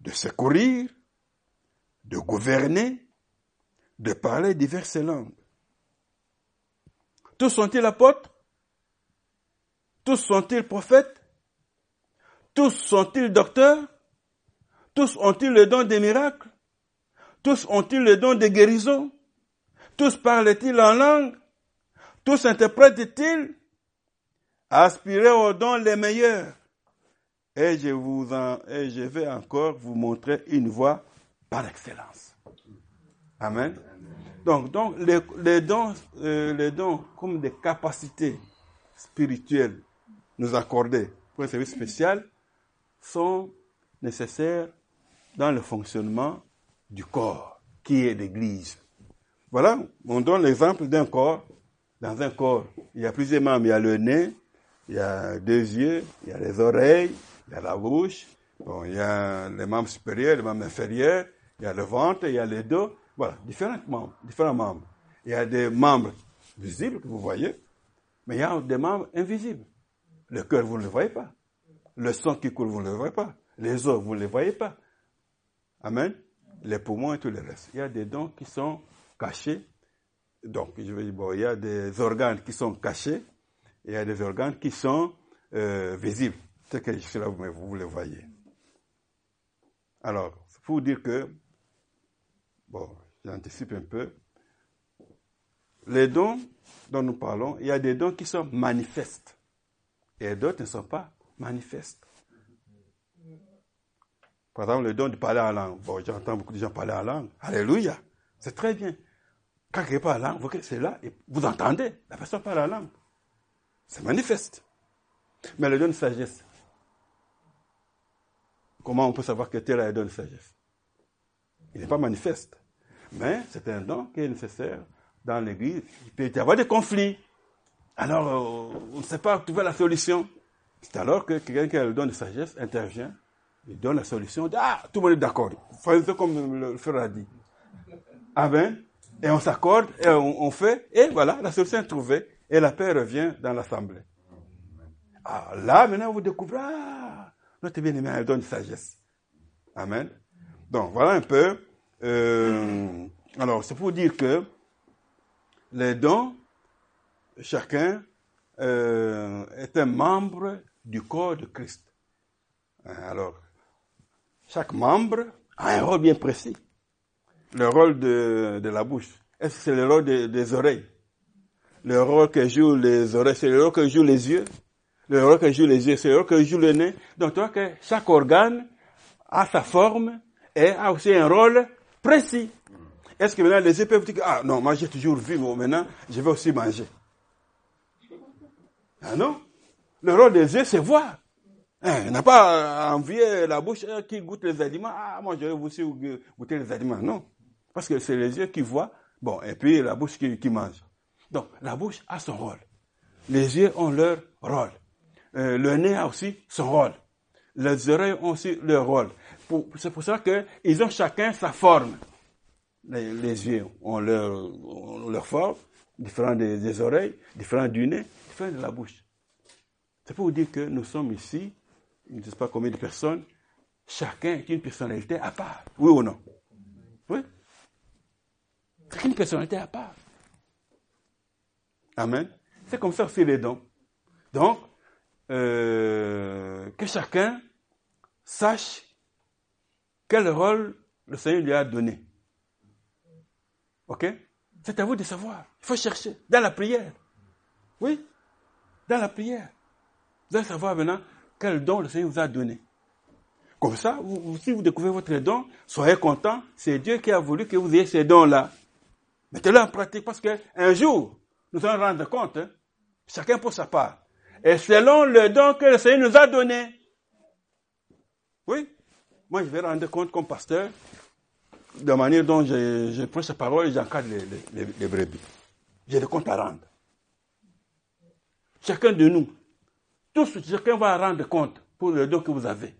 de secourir, de gouverner, de parler diverses langues. Tous sont-ils apôtres? Tous sont-ils prophètes? Tous sont-ils docteurs? Tous ont-ils le don des miracles? Tous ont-ils le don de guérison Tous parlent-ils en langue? Tous interprètent-ils? Aspirez aux dons les meilleurs. Et je, vous en, vais encore vous montrer une voie par excellence. Amen. Donc, les dons, euh, les dons comme des capacités spirituelles nous accordées pour un service spécial sont nécessaires dans le fonctionnement du corps, qui est l'Église. Voilà, on donne l'exemple d'un corps. Dans un corps, il y a plusieurs membres. Il y a le nez, il y a deux yeux, il y a les oreilles, il y a la bouche, bon, il y a les membres supérieurs, les membres inférieurs, il y a le ventre, il y a les dos. Voilà, différents membres, différents membres. Il y a des membres visibles que vous voyez, mais il y a des membres invisibles. Le cœur, vous ne le voyez pas. Le sang qui coule, vous ne le voyez pas. Les os, vous ne les voyez pas. Amen. Les poumons et tout le reste. Il y a des dons qui sont cachés. Donc, je veux dire, bon, il y a des organes qui sont cachés. Et il y a des organes qui sont euh, visibles. C'est que je là, vous, vous le voyez. Alors, faut dire que, bon, j'anticipe un peu. Les dons dont nous parlons, il y a des dons qui sont manifestes et d'autres ne sont pas manifestes. Par exemple, le don de parler en langue. Bon, j'entends beaucoup de gens parler en langue. Alléluia. C'est très bien. Quand quelqu'un parle en langue, c'est là et vous entendez. La personne parle en langue. C'est manifeste. Mais le don de sagesse. Comment on peut savoir que tel a un don de sagesse? Il n'est pas manifeste. Mais c'est un don qui est nécessaire dans l'Église. Il peut y avoir des conflits. Alors, euh, on ne sait pas trouver la solution. C'est alors que quelqu'un qui a le don de sagesse intervient, il donne la solution. Ah, tout le monde est d'accord. Faisons comme le frère a dit. Amen. Et on s'accorde, et on, fait, et voilà, la solution est trouvée, et la paix revient dans l'assemblée. Ah, là, maintenant, vous découvrez, ah, notre bien-aimé a le don de sagesse. Amen. Donc, voilà un peu euh, alors, c'est pour dire que les dons, chacun euh, est un membre du corps de Christ. Hein, alors, chaque membre a un rôle bien précis. Le rôle de, de la bouche, est-ce que c'est le rôle des oreilles? Le rôle que jouent les oreilles, c'est le rôle que jouent les yeux? Le rôle que jouent les yeux, c'est le rôle que joue le nez? Donc, tu vois que chaque organe a sa forme et a aussi un rôle précis. Est-ce que maintenant les yeux peuvent dire, ah non, moi j'ai toujours vu, maintenant je vais aussi manger. Ah non? Le rôle des yeux, c'est voir. Hein, n'a pas envié la bouche hein, qui goûte les aliments. Ah, moi je vais aussi goûter les aliments. Non. Parce que c'est les yeux qui voient, bon, et puis la bouche qui, mange. Donc, la bouche a son rôle. Les yeux ont leur rôle. Euh, le nez a aussi son rôle. Les oreilles ont aussi leur rôle. C'est pour ça qu'ils ont chacun sa forme. Les, yeux ont leur, leur forme, différents des, oreilles, différents du nez, différents de la bouche. C'est pour vous dire que nous sommes ici, je ne sais pas combien de personnes, chacun est une personnalité à part. Oui ou non? Oui C'est une personnalité à part. Amen. C'est comme ça aussi les dons. Donc, euh, que chacun sache quel rôle le Seigneur lui a donné. Ok? C'est à vous de savoir. Il faut chercher dans la prière. Oui, dans la prière. Vous allez savoir maintenant quel don le Seigneur vous a donné. Comme ça, si vous découvrez votre don, soyez content. C'est Dieu qui a voulu que vous ayez ces dons-là. Mettez-le en pratique parce qu'un jour, nous allons rendre compte, hein, chacun pour sa part. Et selon le don que le Seigneur nous a donné. Oui, moi je vais rendre compte comme pasteur de la manière dont je, je prends sa parole et j'encadre les, les, les brebis. J'ai des comptes à rendre. Chacun de nous, tous, chacun va rendre compte pour le don que vous avez.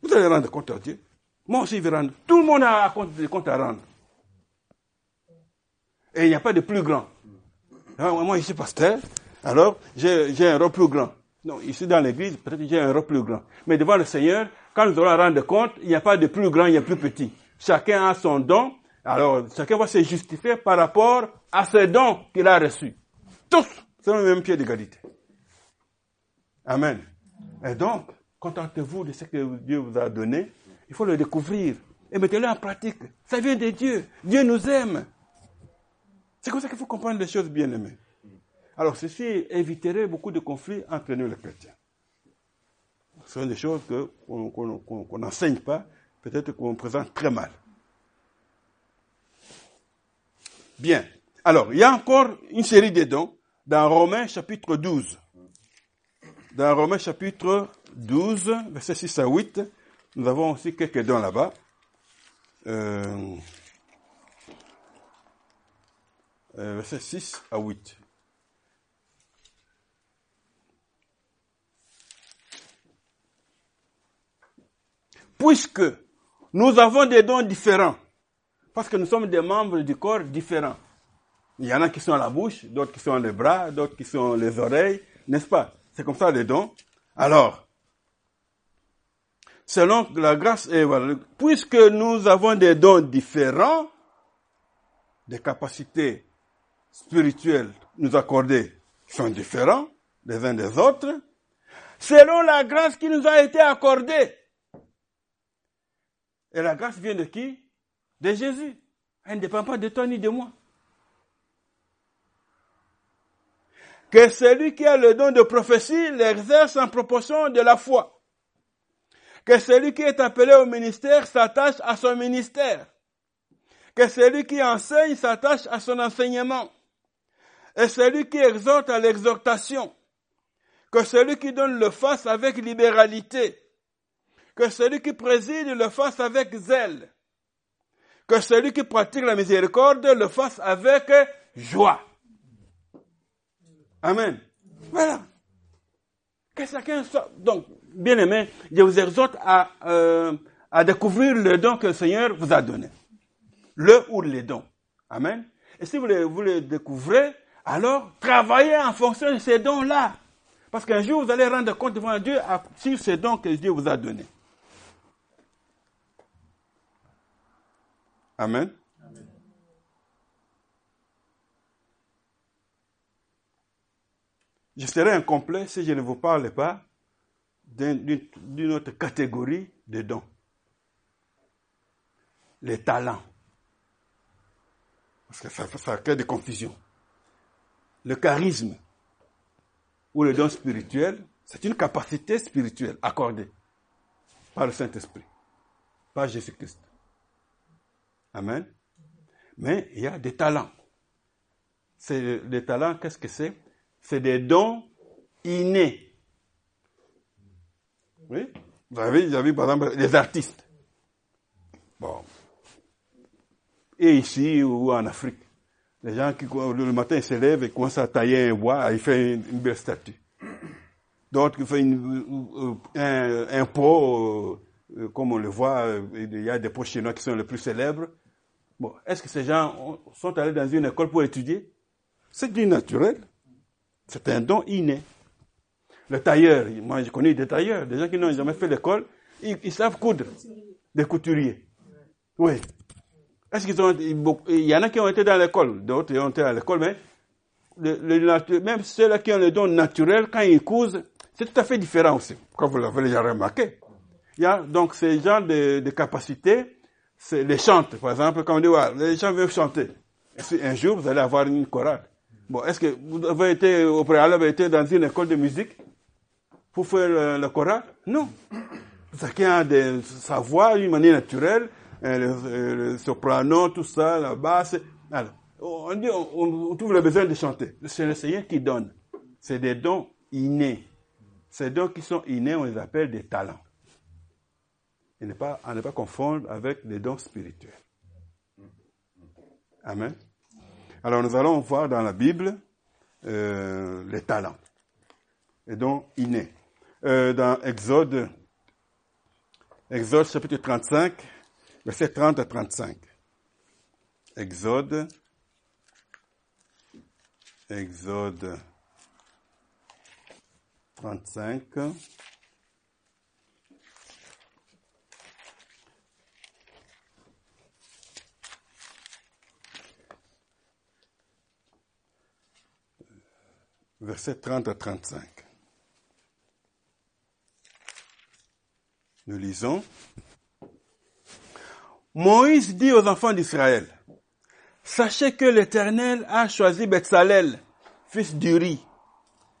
Vous allez rendre compte à Dieu. Moi aussi, je vais rendre. Tout le monde a des comptes à rendre. Et il n'y a pas de plus grand. moi, je suis pasteur, alors j'ai un rôle plus grand. Non, ici dans l'église, peut-être j'ai un rôle plus grand. Mais devant le Seigneur, quand nous allons rendre compte, il n'y a pas de plus grand, il y a plus petit. Chacun a son don. Alors, chacun va se justifier par rapport à ce don qu'il a reçu. Tous sur le même pied d'égalité. Amen. Et donc, contentez-vous de ce que Dieu vous a donné. Il faut le découvrir et mettez-le en pratique. Ça vient de Dieu. Dieu nous aime. C'est comme ça qu'il faut comprendre les choses bien aimées. Alors, ceci éviterait beaucoup de conflits entre nous les chrétiens. Ce sont des choses qu'on n'enseigne pas, peut-être qu'on présente très mal. Bien. Alors, il y a encore une série de dons dans Romains chapitre 12. Dans Romains chapitre 12, versets 6 à 8, nous avons aussi quelques dons là-bas. Euh, euh, versets 6 à 8. Puisque nous avons des dons différents, parce que nous sommes des membres du corps différents. Il y en a qui sont à la bouche, d'autres qui sont les bras, d'autres qui sont les oreilles, n'est-ce pas? C'est comme ça les dons. Alors, selon la grâce, et voilà, puisque nous avons des dons différents, des capacités spirituelles nous accordées sont différents les uns des autres, selon la grâce qui nous a été accordée. Et la grâce vient de qui? De Jésus. Elle ne dépend pas de toi ni de moi. Que celui qui a le don de prophétie l'exerce en proportion de la foi. Que celui qui est appelé au ministère s'attache à son ministère. Que celui qui enseigne s'attache à son enseignement. Et celui qui exhorte à l'exhortation. Que celui qui donne le fasse avec libéralité. Que celui qui préside le fasse avec zèle. Que celui qui pratique la miséricorde le fasse avec joie. Amen. Voilà. Que chacun soit. Donc, bien aimé, je vous exhorte à, euh, à découvrir le don que le Seigneur vous a donné. Le ou les dons. Amen. Et si vous le, vous le découvrez, alors travaillez en fonction de ces dons-là. Parce qu'un jour, vous allez rendre compte devant Dieu sur ces dons que Dieu vous a donnés. Amen. Je serais incomplet si je ne vous parle pas d'une autre catégorie de dons. Les talents. Parce que ça, crée des confusions. Le charisme ou le don spirituel, c'est une capacité spirituelle accordée par le Saint-Esprit, par Jésus-Christ. Amen. Mais il y a des talents. C'est des talents, qu'est-ce que c'est? C'est des dons innés. Oui? Vous avez, vous avez par exemple les artistes. Bon. Et ici ou en Afrique, les gens qui le matin ils se lèvent et commencent à tailler un bois, ils font une, belle statue. D'autres qui font une, un, un, pot, euh, comme on le voit, euh, il y a des pots chinois qui sont les plus célèbres. Bon, est-ce que ces gens sont allés dans une école pour étudier? C'est du naturel. C'est un don inné. Le tailleur, moi je connais des tailleurs, des gens qui n'ont jamais fait l'école, ils, savent coudre, des couturiers. Oui. Est-ce qu'ils ont, il y en a qui ont été dans l'école, d'autres ont été à l'école, mais même ceux-là qui ont le don naturel, quand ils cousent, c'est tout à fait différent aussi, comme vous l'avez déjà remarqué. Il y a donc ces gens de, de capacités, les chantes, par exemple, quand on dit, les gens veulent chanter. Un jour, vous allez avoir une chorale. Bon, est-ce que vous avez été, au préalable, été dans une école de musique pour faire le, le choral? Non. Chacun a sa voix d'une manière naturelle, euh, le, le soprano, tout ça, la basse. Alors, on, dit, on, on trouve le besoin de chanter. C'est le Seigneur qui donne. C'est des dons innés. Ces dons qui sont innés, on les appelle des talents. Et ne pas, à ne pas confondre avec des dons spirituels. Amen. Alors nous allons voir dans la Bible euh, les talents, les dons innés. Euh, dans Exode, Exode chapitre 35, verset 30 à 35. Exode, Exode 35. Verset 30 à 35. Nous lisons. Moïse dit aux enfants d'Israël, Sachez que l'Éternel a choisi Betsalel, fils d'Uri,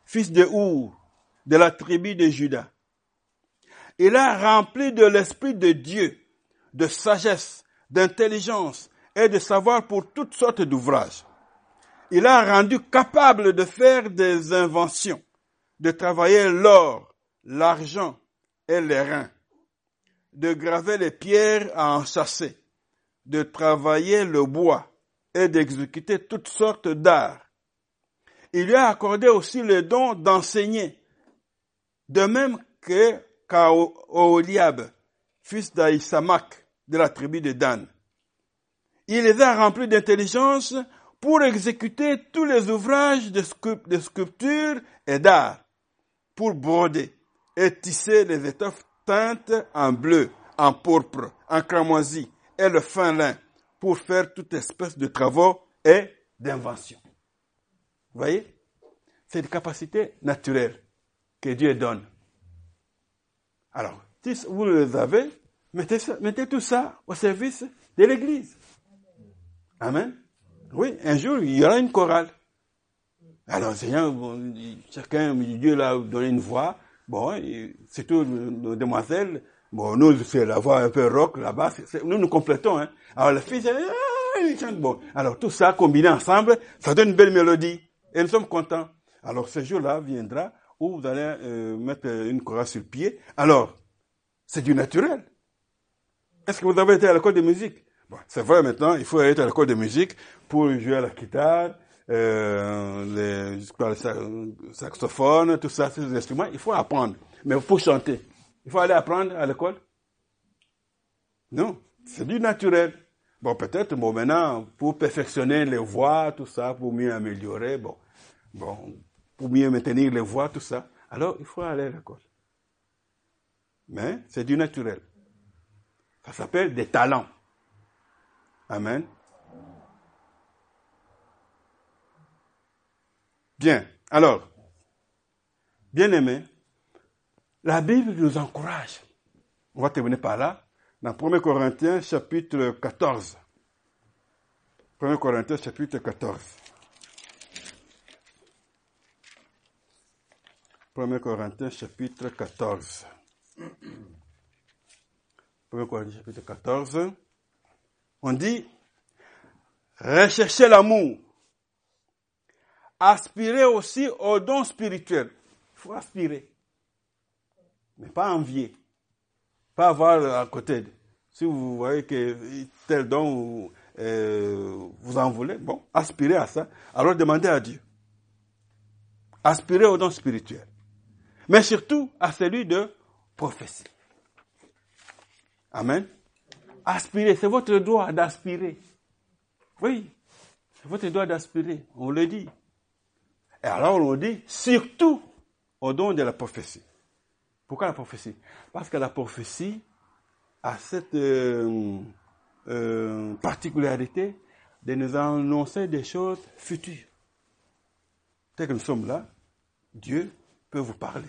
fils de Our, de la tribu de Juda. Il a rempli de l'Esprit de Dieu, de sagesse, d'intelligence et de savoir pour toutes sortes d'ouvrages. Il a rendu capable de faire des inventions, de travailler l'or, l'argent et les reins, de graver les pierres à enchasser, de travailler le bois et d'exécuter toutes sortes d'arts. Il lui a accordé aussi le don d'enseigner, de même que Kaoliab, fils d'Aïsamak de la tribu de Dan. Il les a remplis d'intelligence pour exécuter tous les ouvrages de, sculpture et d'art, pour broder et tisser les étoffes teintes en bleu, en pourpre, en cramoisi et le fin lin, pour faire toute espèce de travaux et d'inventions. Vous voyez? C'est des capacités naturelles que Dieu donne. Alors, si vous les avez, mettez tout ça au service de l'Église. Amen. Oui, un jour, il y aura une chorale. Alors, Seigneur, chacun, Dieu l'a donné une voix. Bon, c'est tout, nos demoiselles. Bon, nous, c'est la voix un peu rock là-bas. Nous, nous complétons. Hein. Alors, le fils, il chante. Bon, alors tout ça combiné ensemble, ça donne une belle mélodie. Et nous sommes contents. Alors, ce jour-là viendra où vous allez euh, mettre une chorale sur pied. Alors, c'est du naturel. Est-ce que vous avez été à l'école de musique? C'est vrai maintenant, il faut être à l'école de musique pour jouer à la guitare, euh, les saxophones, tout ça, ces instruments. Il faut apprendre. Mais pour chanter, il faut aller apprendre à l'école Non, c'est du naturel. Bon, peut-être, bon, maintenant, pour perfectionner les voix, tout ça, pour mieux améliorer, bon, bon, pour mieux maintenir les voix, tout ça, alors il faut aller à l'école. Mais c'est du naturel. Ça s'appelle des talents. Amen. Bien. Alors, bien aimé, la Bible nous encourage. On va terminer par là. Dans 1 Corinthiens chapitre 14. 1 Corinthiens chapitre 14. 1 Corinthiens chapitre 14. 1 Corinthiens chapitre 14. On dit, recherchez l'amour. Aspirez aussi au don spirituel. Il faut aspirer. Mais pas envier. Pas avoir à côté. Si vous voyez que tel don euh, vous en voulez, bon, aspirez à ça. Alors demandez à Dieu. Aspirez au don spirituel. Mais surtout à celui de prophétie. Amen. Aspirer, c'est votre droit d'aspirer. Oui, c'est votre droit d'aspirer, on le dit. Et alors on dit surtout au don de la prophétie. Pourquoi la prophétie? Parce que la prophétie a cette euh, euh, particularité de nous annoncer des choses futures. Dès que nous sommes là, Dieu peut vous parler.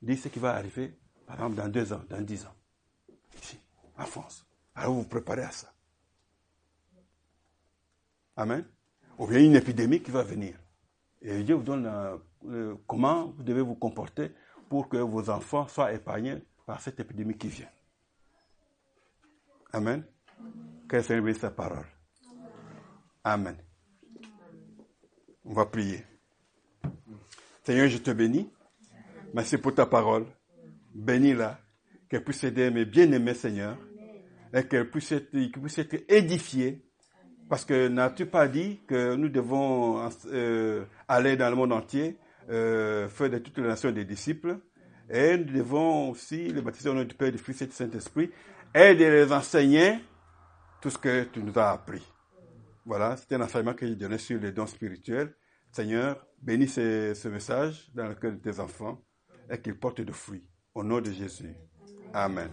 Dit ce qui va arriver, par exemple, dans deux ans, dans dix ans. Ici, en France. Alors vous vous préparez à ça. Amen. Ou bien une épidémie qui va venir. Et Dieu vous donne euh, comment vous devez vous comporter pour que vos enfants soient épargnés par cette épidémie qui vient. Amen. Que le Seigneur bénisse sa parole. Amen. On va prier. Seigneur, je te bénis. Merci pour ta parole. Bénis-la. Qu'elle puisse aider mes bien-aimés, Seigneur. Et qu'elle puisse être, puisse être édifiée. Parce que n'as-tu pas dit que nous devons euh, aller dans le monde entier, euh, faire de toutes les nations des disciples, et nous devons aussi les baptiser au nom du Père, du Fils et du Saint-Esprit, et de les enseigner tout ce que tu nous as appris. Voilà, c'était un enseignement que j'ai donné sur les dons spirituels. Seigneur, bénis ce, message dans le cœur de tes enfants et qu'il porte de fruits. Au nom de Jésus. Amen.